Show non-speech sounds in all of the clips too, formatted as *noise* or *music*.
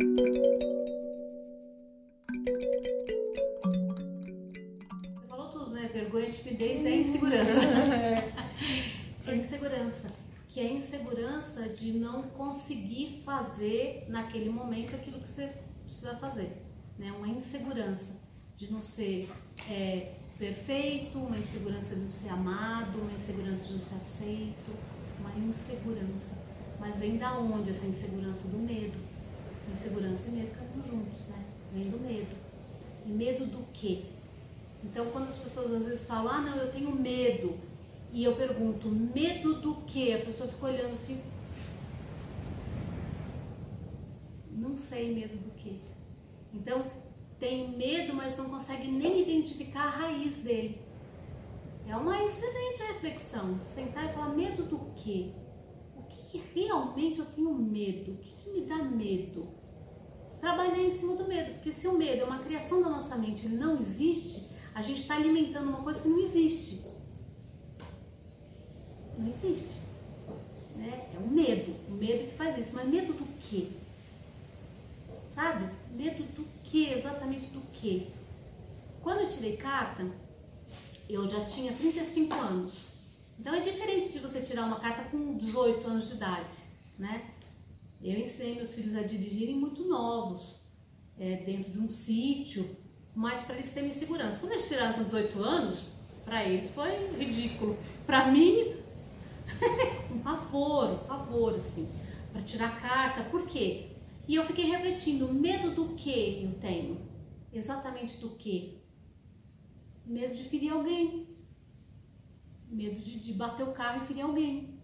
Você falou tudo, né? Vergonha, timidez é insegurança. *laughs* é insegurança. Que é a insegurança de não conseguir fazer naquele momento aquilo que você precisa fazer. Né? Uma insegurança de não ser é, perfeito, uma insegurança de não ser amado, uma insegurança de não ser aceito, uma insegurança. Mas vem da onde essa insegurança? Do medo. Insegurança e medo caminham juntos, né? Vem do medo. E medo do quê? Então, quando as pessoas às vezes falam, ah, não, eu tenho medo, e eu pergunto, medo do quê? A pessoa fica olhando assim, não sei medo do quê. Então, tem medo, mas não consegue nem identificar a raiz dele. É uma excelente reflexão, sentar e falar, medo do quê? O que, que realmente eu tenho medo? O que, que me dá medo? Trabalhar em cima do medo, porque se o medo é uma criação da nossa mente, ele não existe, a gente está alimentando uma coisa que não existe. Não existe. Né? É o medo, o medo que faz isso. Mas medo do quê? Sabe? Medo do quê? Exatamente do quê? Quando eu tirei carta, eu já tinha 35 anos. Então é diferente de você tirar uma carta com 18 anos de idade, né? Eu ensinei meus filhos a dirigirem muito novos, é, dentro de um sítio, mas para eles terem segurança. Quando eles tiraram com 18 anos, para eles foi ridículo. Para mim, *laughs* um pavor, um pavor, assim, para tirar carta. Por quê? E eu fiquei refletindo, medo do que eu tenho? Exatamente do que? Medo de ferir alguém. Medo de, de bater o carro e ferir alguém.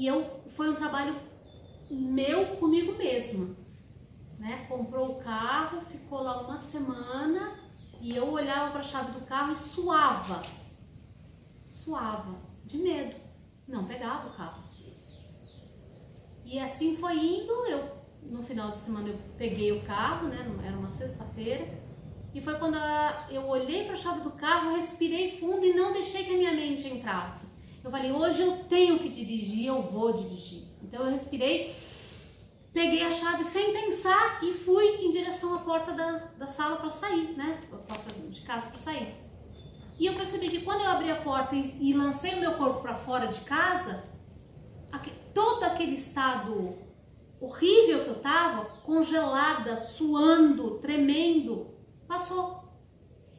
E eu foi um trabalho meu comigo mesma, né? Comprou o carro, ficou lá uma semana e eu olhava para a chave do carro e suava, suava de medo, não pegava o carro. E assim foi indo. Eu no final de semana eu peguei o carro, né? Era uma sexta-feira. E foi quando eu olhei para a chave do carro, respirei fundo e não deixei que a minha mente entrasse. Eu falei, hoje eu tenho que dirigir, eu vou dirigir. Então eu respirei, peguei a chave sem pensar e fui em direção à porta da, da sala para sair, né? A porta de casa para sair. E eu percebi que quando eu abri a porta e, e lancei o meu corpo para fora de casa, todo aquele estado horrível que eu tava, congelada, suando, tremendo, passou.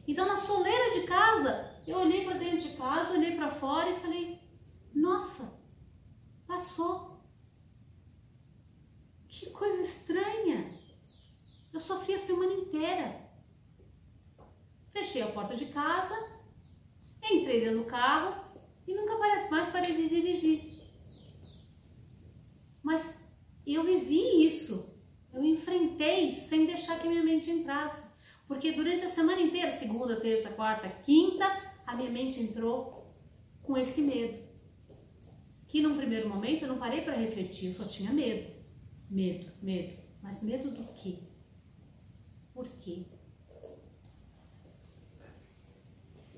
Então na soleira de casa, eu olhei para dentro de casa, olhei para fora e falei: "Nossa, passou". Que coisa estranha. Eu sofri a semana inteira. Fechei a porta de casa, entrei dentro do carro e nunca mais parei de dirigir. Mas eu vivi isso. Eu enfrentei sem deixar que minha mente entrasse. Porque durante a semana inteira, segunda, terça, quarta, quinta, a minha mente entrou com esse medo. Que num primeiro momento eu não parei para refletir, eu só tinha medo. Medo, medo. Mas medo do quê? Por quê?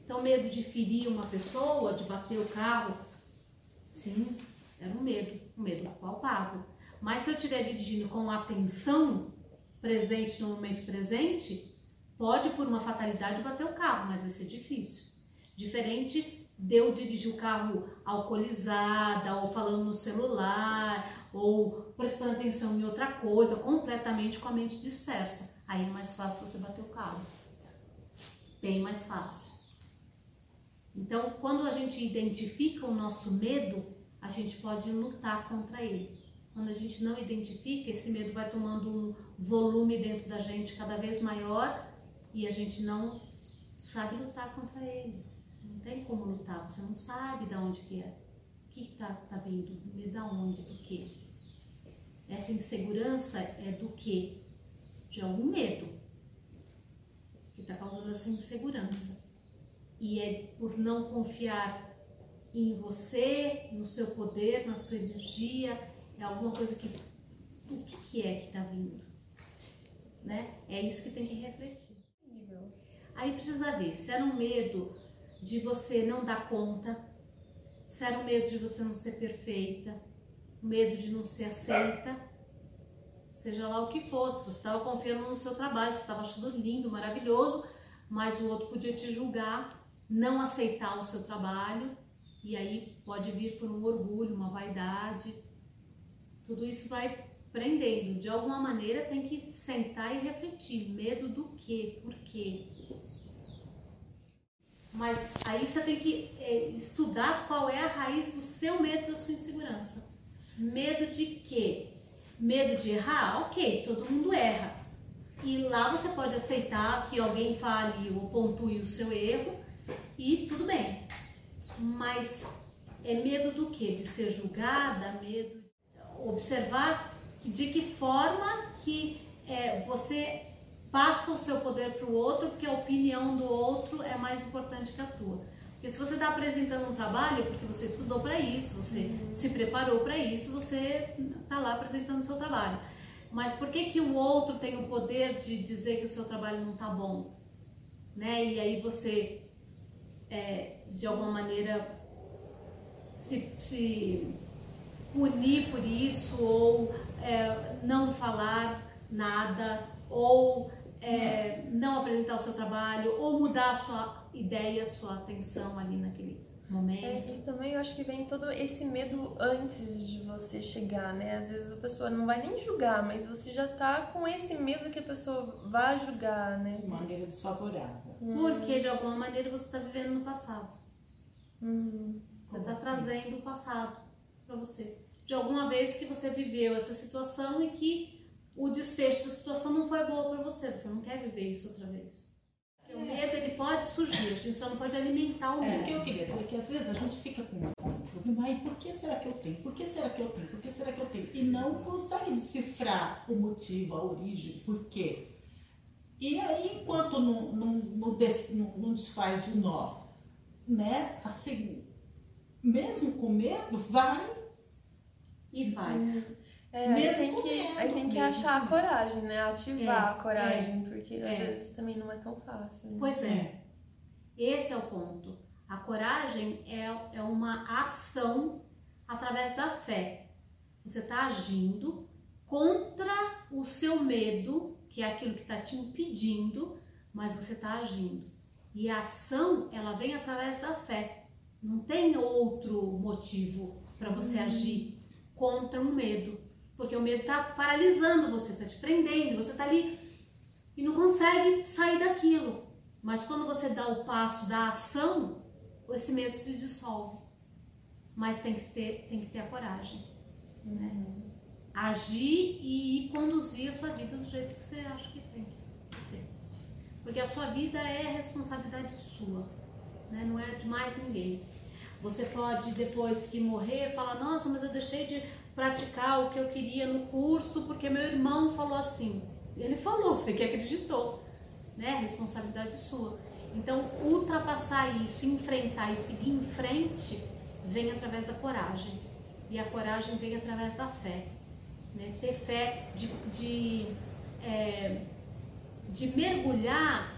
Então, medo de ferir uma pessoa, de bater o carro, sim, era um medo, um medo palpável. Mas se eu estiver dirigindo com atenção presente no momento presente, pode por uma fatalidade bater o carro, mas vai ser difícil. Diferente de eu dirigir o carro alcoolizada, ou falando no celular, ou prestando atenção em outra coisa, completamente com a mente dispersa. Aí é mais fácil você bater o carro. Bem mais fácil. Então, quando a gente identifica o nosso medo, a gente pode lutar contra ele. Quando a gente não identifica, esse medo vai tomando um volume dentro da gente cada vez maior e a gente não sabe lutar contra ele. Não tem como lutar, você não sabe de onde que é. O que está tá vindo? Da onde? Do que? Essa insegurança é do que? De algum medo que está causando essa insegurança. E é por não confiar em você, no seu poder, na sua energia, é alguma coisa que. O que, que é que está vindo? Né? É isso que tem que refletir. Aí precisa ver se era um medo de você não dar conta, se era um medo de você não ser perfeita, medo de não ser aceita, seja lá o que fosse. Você estava confiando no seu trabalho, você estava achando lindo, maravilhoso, mas o outro podia te julgar, não aceitar o seu trabalho, e aí pode vir por um orgulho, uma vaidade. Tudo isso vai prendendo. De alguma maneira tem que sentar e refletir. Medo do quê? Por quê? Mas aí você tem que é, estudar qual é a raiz do seu medo, da sua insegurança. Medo de quê? Medo de errar? Ok, todo mundo erra. E lá você pode aceitar que alguém fale ou pontue o seu erro e tudo bem. Mas é medo do quê? De ser julgada, medo de observar de que forma que é, você passa o seu poder para o outro, porque a opinião do outro é mais importante que a tua. Porque se você está apresentando um trabalho, é porque você estudou para isso, você uhum. se preparou para isso, você está lá apresentando o seu trabalho. Mas por que, que o outro tem o poder de dizer que o seu trabalho não está bom? Né? E aí você, é, de alguma maneira, se, se punir por isso ou é, não falar nada ou é, não apresentar o seu trabalho ou mudar a sua ideia, a sua atenção ali naquele momento. É, e também eu acho que vem todo esse medo antes de você chegar, né? Às vezes a pessoa não vai nem julgar, mas você já tá com esse medo que a pessoa vai julgar, né? De maneira desfavorável. Hum. Porque de alguma maneira você está vivendo no passado. Hum. Você está trazendo o passado para você. De alguma vez que você viveu essa situação e que o desfecho da situação não foi boa para você, você não quer viver isso outra vez. O medo ele pode surgir, a gente só não pode alimentar o é, medo. É, o que eu queria dizer é que às vezes a gente fica com um problema, e por que será que eu tenho? Por que será que eu tenho? Por que será que eu tenho? E não consegue decifrar o motivo, a origem, por quê. E aí, enquanto não, não, não, des, não, não desfaz o nó, né, assim, mesmo com medo, vai. E faz. É, aí tem, que, aí tem que achar a coragem, né? Ativar é, a coragem, é, porque às é. vezes também não é tão fácil. Né? Pois é. Esse é o ponto. A coragem é, é uma ação através da fé. Você está agindo contra o seu medo, que é aquilo que está te impedindo, mas você está agindo. E a ação, ela vem através da fé. Não tem outro motivo para você uhum. agir contra um medo. Porque o medo está paralisando você, está te prendendo, você está ali e não consegue sair daquilo. Mas quando você dá o passo da ação, esse medo se dissolve. Mas tem que ter, tem que ter a coragem. Né? Agir e conduzir a sua vida do jeito que você acha que tem que ser. Porque a sua vida é responsabilidade sua, né? não é de mais ninguém. Você pode, depois que morrer, falar: Nossa, mas eu deixei de praticar o que eu queria no curso porque meu irmão falou assim. Ele falou, você que acreditou, né? Responsabilidade sua. Então, ultrapassar isso, enfrentar e seguir em frente vem através da coragem. E a coragem vem através da fé. Né? Ter fé de, de, é, de mergulhar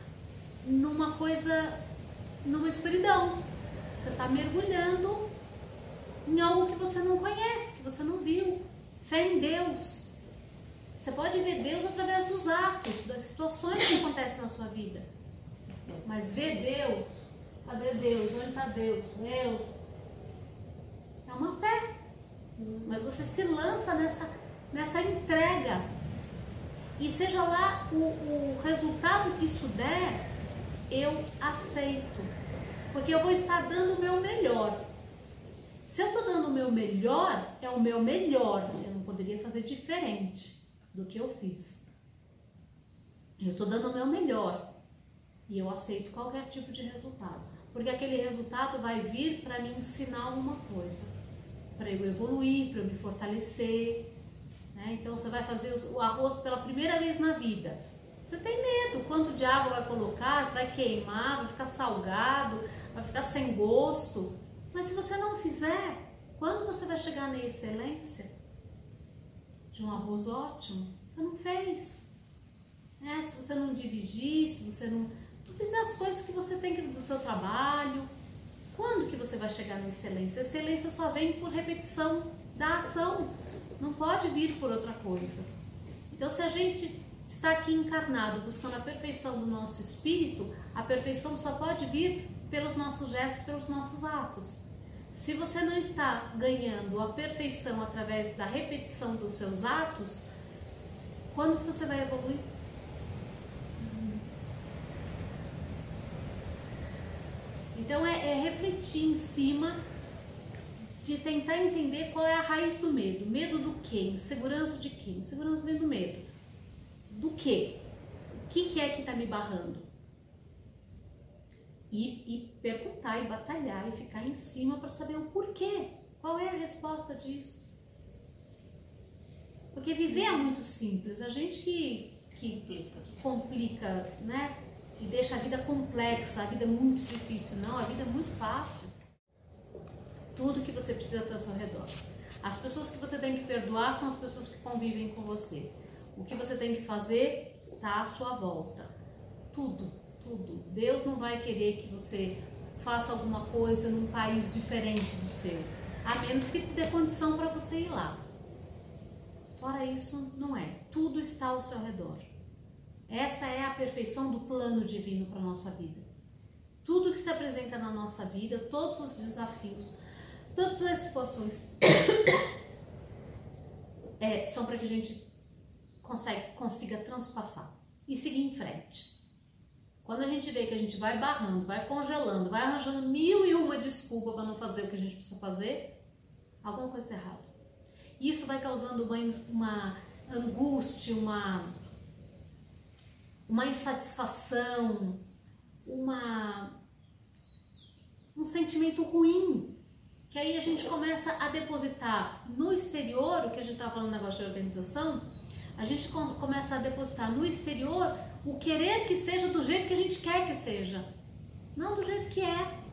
numa coisa, numa escuridão. Você está mergulhando em algo que você não conhece, que você não viu. Fé em Deus. Você pode ver Deus através dos atos, das situações que acontecem na sua vida. Mas ver Deus, cadê Deus? Onde está Deus? Deus. É uma fé. Mas você se lança nessa, nessa entrega. E seja lá o, o resultado que isso der, eu aceito. Porque eu vou estar dando o meu melhor. Se eu estou dando o meu melhor, é o meu melhor. Eu não poderia fazer diferente do que eu fiz. Eu estou dando o meu melhor e eu aceito qualquer tipo de resultado, porque aquele resultado vai vir para me ensinar alguma coisa, para eu evoluir, para eu me fortalecer. Né? Então você vai fazer o arroz pela primeira vez na vida. Você tem medo, quanto de água vai colocar, vai queimar, vai ficar salgado, vai ficar sem gosto. Mas se você não fizer, quando você vai chegar na excelência de um arroz ótimo? Você não fez. É, se você não dirigir, se você não, não fizer as coisas que você tem que do seu trabalho, quando que você vai chegar na excelência? A excelência só vem por repetição. da ação, não pode vir por outra coisa. Então, se a gente está aqui encarnado buscando a perfeição do nosso espírito, a perfeição só pode vir pelos nossos gestos, pelos nossos atos. Se você não está ganhando a perfeição através da repetição dos seus atos, quando você vai evoluir? Então é, é refletir em cima de tentar entender qual é a raiz do medo. Medo do quê? Insegurança de quê? Insegurança vem do medo. Do quê? O que, que é que está me barrando? E, e perguntar e batalhar e ficar em cima para saber o porquê. Qual é a resposta disso? Porque viver é muito simples. A gente que, que, que complica, né? E deixa a vida complexa, a vida é muito difícil. Não, a vida é muito fácil tudo que você precisa estar ao seu redor. As pessoas que você tem que perdoar são as pessoas que convivem com você. O que você tem que fazer está à sua volta. Tudo, tudo. Deus não vai querer que você faça alguma coisa num país diferente do seu, a menos que te dê condição para você ir lá. Fora isso, não é. Tudo está ao seu redor. Essa é a perfeição do plano divino para a nossa vida. Tudo que se apresenta na nossa vida, todos os desafios, Todas as situações *coughs* é, são para que a gente consiga transpassar e seguir em frente. Quando a gente vê que a gente vai barrando, vai congelando, vai arranjando mil e uma desculpa para não fazer o que a gente precisa fazer, alguma coisa está errada. Isso vai causando uma, uma angústia, uma, uma insatisfação, uma, um sentimento ruim que aí a gente começa a depositar no exterior, o que a gente estava falando no negócio de organização, a gente começa a depositar no exterior o querer que seja do jeito que a gente quer que seja, não do jeito que é.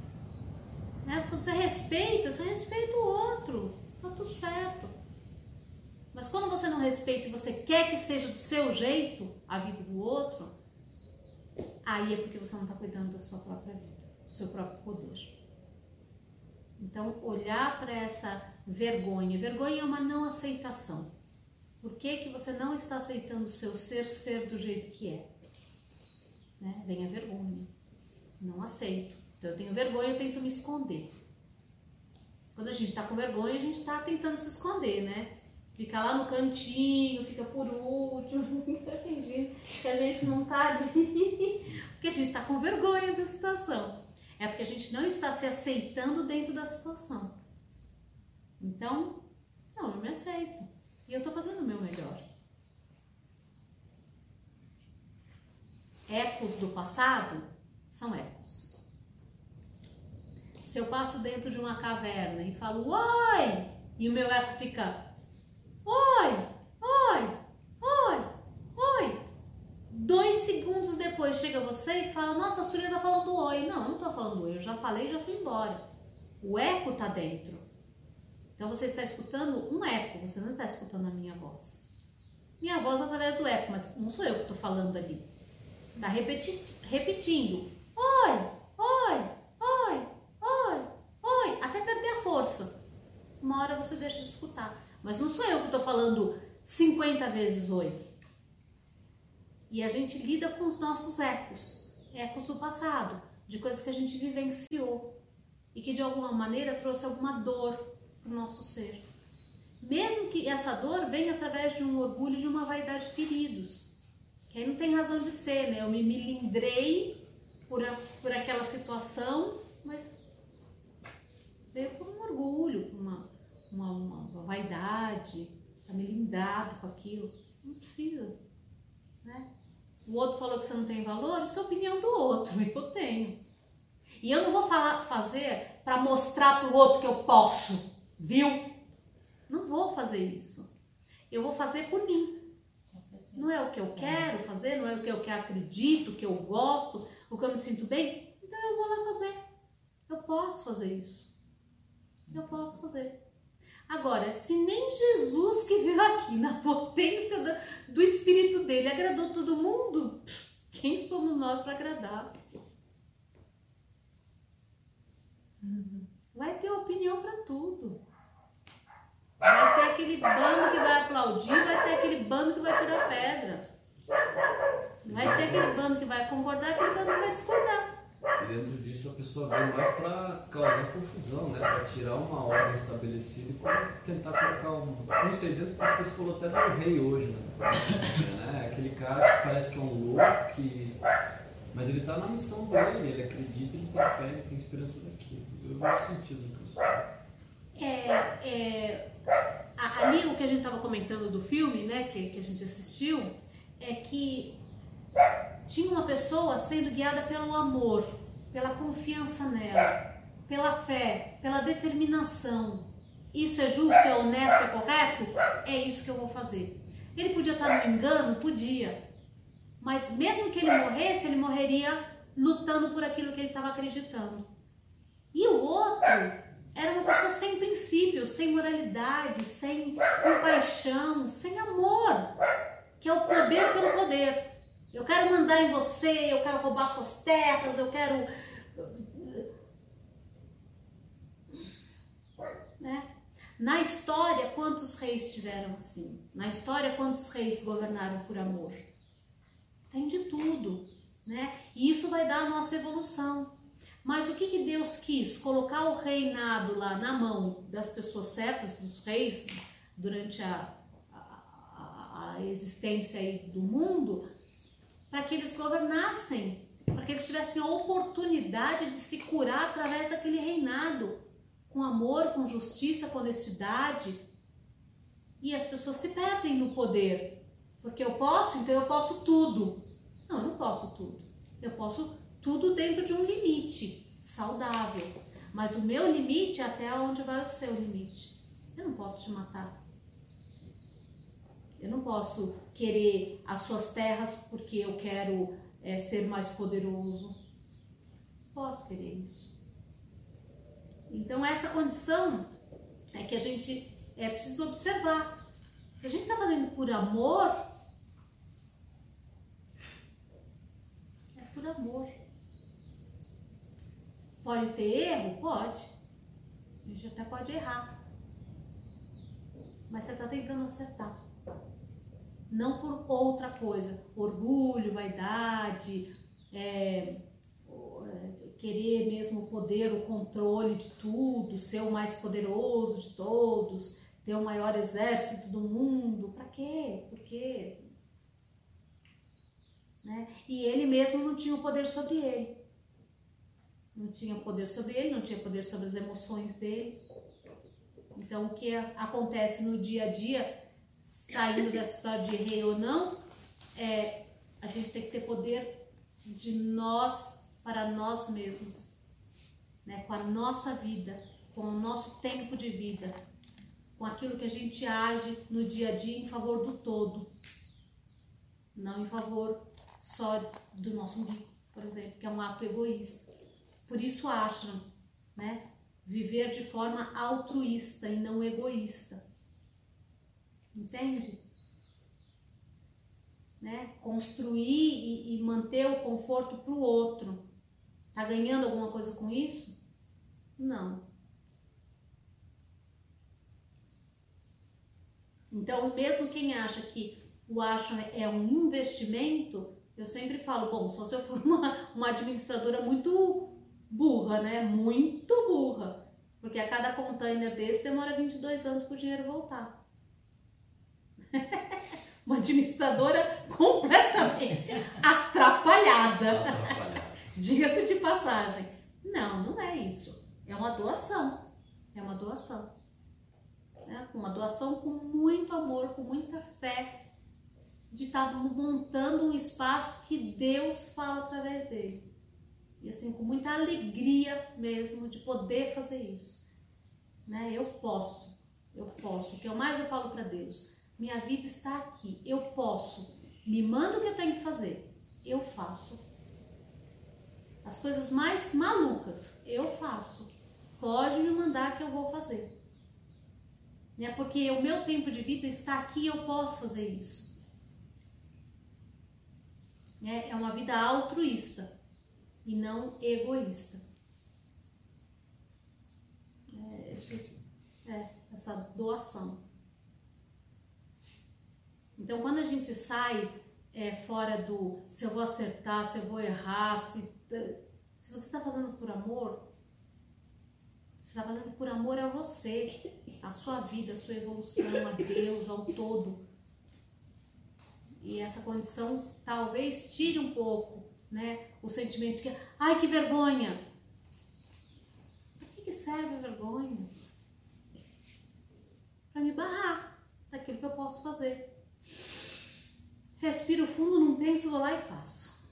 Né? Quando você respeita, você respeita o outro, tá tudo certo. Mas quando você não respeita e você quer que seja do seu jeito a vida do outro, aí é porque você não está cuidando da sua própria vida, do seu próprio poder. Então, olhar para essa vergonha. Vergonha é uma não aceitação. Por que, que você não está aceitando o seu ser ser do jeito que é? Né? Vem a vergonha. Não aceito. Então, eu tenho vergonha, eu tento me esconder. Quando a gente está com vergonha, a gente está tentando se esconder, né? Fica lá no cantinho, fica por último, *laughs* fingindo que a gente não está ali, porque a gente está com vergonha da situação. É porque a gente não está se aceitando dentro da situação. Então, não, eu me aceito. E eu estou fazendo o meu melhor. Ecos do passado são ecos. Se eu passo dentro de uma caverna e falo oi, e o meu eco fica oi, oi, oi, oi, Dois segundos depois chega você e fala: Nossa, a Surya tá falando oi. Não, eu não tô falando oi, eu já falei já fui embora. O eco tá dentro. Então você está escutando um eco, você não está escutando a minha voz. Minha voz através do eco, mas não sou eu que estou falando ali. Tá repeti repetindo: Oi, oi, oi, oi, oi, até perder a força. Uma hora você deixa de escutar. Mas não sou eu que estou falando 50 vezes oi. E a gente lida com os nossos ecos, ecos do passado, de coisas que a gente vivenciou e que de alguma maneira trouxe alguma dor para o nosso ser. Mesmo que essa dor venha através de um orgulho, de uma vaidade feridos, que aí não tem razão de ser, né? Eu me milindrei por, a, por aquela situação, mas veio por um orgulho, por uma, uma, uma, uma vaidade, tá melindrado com aquilo. Não precisa, né? o outro falou que você não tem valor, isso é a opinião do outro, *laughs* eu tenho. E eu não vou falar, fazer para mostrar para o outro que eu posso, viu? Não vou fazer isso. Eu vou fazer por mim. Não é o que eu quero fazer, não é o que eu que acredito, o que eu gosto, o que eu me sinto bem. Então eu vou lá fazer. Eu posso fazer isso. Eu posso fazer. Agora, se nem Jesus que veio aqui na potência do, do Espírito dele agradou todo mundo, quem somos nós para agradar? Vai ter opinião para tudo. Vai ter aquele bando que vai aplaudir, vai ter aquele bando que vai tirar pedra. Vai ter aquele bando que vai concordar, aquele bando que vai discordar. E dentro disso a pessoa vem mais para causar confusão, né? Para tirar uma ordem estabelecida e pra tentar colocar um. Não sei, dentro do que você falou até do rei hoje, né? né? Aquele cara que parece que é um louco, que. Mas ele está na missão dele, ele acredita, ele tem fé, ele tem esperança daquilo. Eu vejo sentido no que você É, é, ali o que a gente estava comentando do filme, né, que, que a gente assistiu, é que tinha uma pessoa sendo guiada pelo amor, pela confiança nela, pela fé, pela determinação. Isso é justo, é honesto, é correto? É isso que eu vou fazer. Ele podia estar no engano? Podia. Mas mesmo que ele morresse, ele morreria lutando por aquilo que ele estava acreditando. E o outro era uma pessoa sem princípios, sem moralidade, sem compaixão, sem amor, que é o poder pelo poder. Eu quero mandar em você, eu quero roubar suas terras, eu quero. Né? Na história, quantos reis tiveram assim? Na história, quantos reis governaram por amor? Tem de tudo, né? E isso vai dar a nossa evolução. Mas o que, que Deus quis? Colocar o reinado lá na mão das pessoas certas, dos reis, durante a, a, a existência aí do mundo, para que eles governassem, para que eles tivessem a oportunidade de se curar através daquele reinado, com amor, com justiça, com honestidade. E as pessoas se perdem no poder, porque eu posso, então eu posso tudo. Não, eu não posso tudo. Eu posso tudo dentro de um limite saudável. Mas o meu limite é até onde vai o seu limite. Eu não posso te matar. Eu não posso querer as suas terras porque eu quero é, ser mais poderoso. Posso querer isso. Então, essa condição é que a gente é preciso observar. Se a gente está fazendo por amor, é por amor. Pode ter erro? Pode. A gente até pode errar. Mas você está tentando acertar não por outra coisa, orgulho, vaidade, é, é, querer mesmo o poder, o controle de tudo, ser o mais poderoso de todos, ter o maior exército do mundo. Para quê? Por quê? Né? E ele mesmo não tinha o poder sobre ele. Não tinha poder sobre ele, não tinha poder sobre as emoções dele. Então, o que acontece no dia a dia saindo dessa história de rei ou não, é, a gente tem que ter poder de nós para nós mesmos, né? com a nossa vida, com o nosso tempo de vida, com aquilo que a gente age no dia a dia em favor do todo, não em favor só do nosso umbigo, por exemplo, que é um ato egoísta. Por isso acham, né? Viver de forma altruísta e não egoísta. Entende? Né? Construir e, e manter o conforto para o outro. Tá ganhando alguma coisa com isso? Não. Então, mesmo quem acha que o acho é um investimento, eu sempre falo, bom, só se eu for *laughs* uma, uma administradora muito burra, né? Muito burra. Porque a cada container desse demora 22 anos para o dinheiro voltar. *laughs* uma administradora completamente *laughs* atrapalhada. atrapalhada. Diga-se de passagem. Não, não é isso. É uma doação. É uma doação. É uma doação com muito amor, com muita fé, de estar tá montando um espaço que Deus fala através dele. E assim, com muita alegria mesmo de poder fazer isso. Né? Eu posso, eu posso. O que eu mais eu falo para Deus? Minha vida está aqui. Eu posso. Me manda o que eu tenho que fazer. Eu faço. As coisas mais malucas, eu faço. Pode me mandar que eu vou fazer. Né? Porque o meu tempo de vida está aqui, eu posso fazer isso. Né? É uma vida altruísta e não egoísta. É, esse, é, essa doação. Então, quando a gente sai é, fora do se eu vou acertar, se eu vou errar, se, se você está fazendo por amor, você está fazendo por amor a você, a sua vida, a sua evolução, a Deus, ao todo. E essa condição talvez tire um pouco né, o sentimento que, ai que vergonha! Para que, serve a vergonha? Para me barrar daquilo que eu posso fazer. Respiro fundo, não penso, vou lá e faço.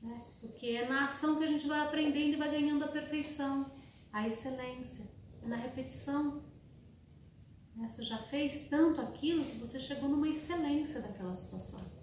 Né? Porque é na ação que a gente vai aprendendo e vai ganhando a perfeição, a excelência, é na repetição. Né? Você já fez tanto aquilo que você chegou numa excelência daquela situação.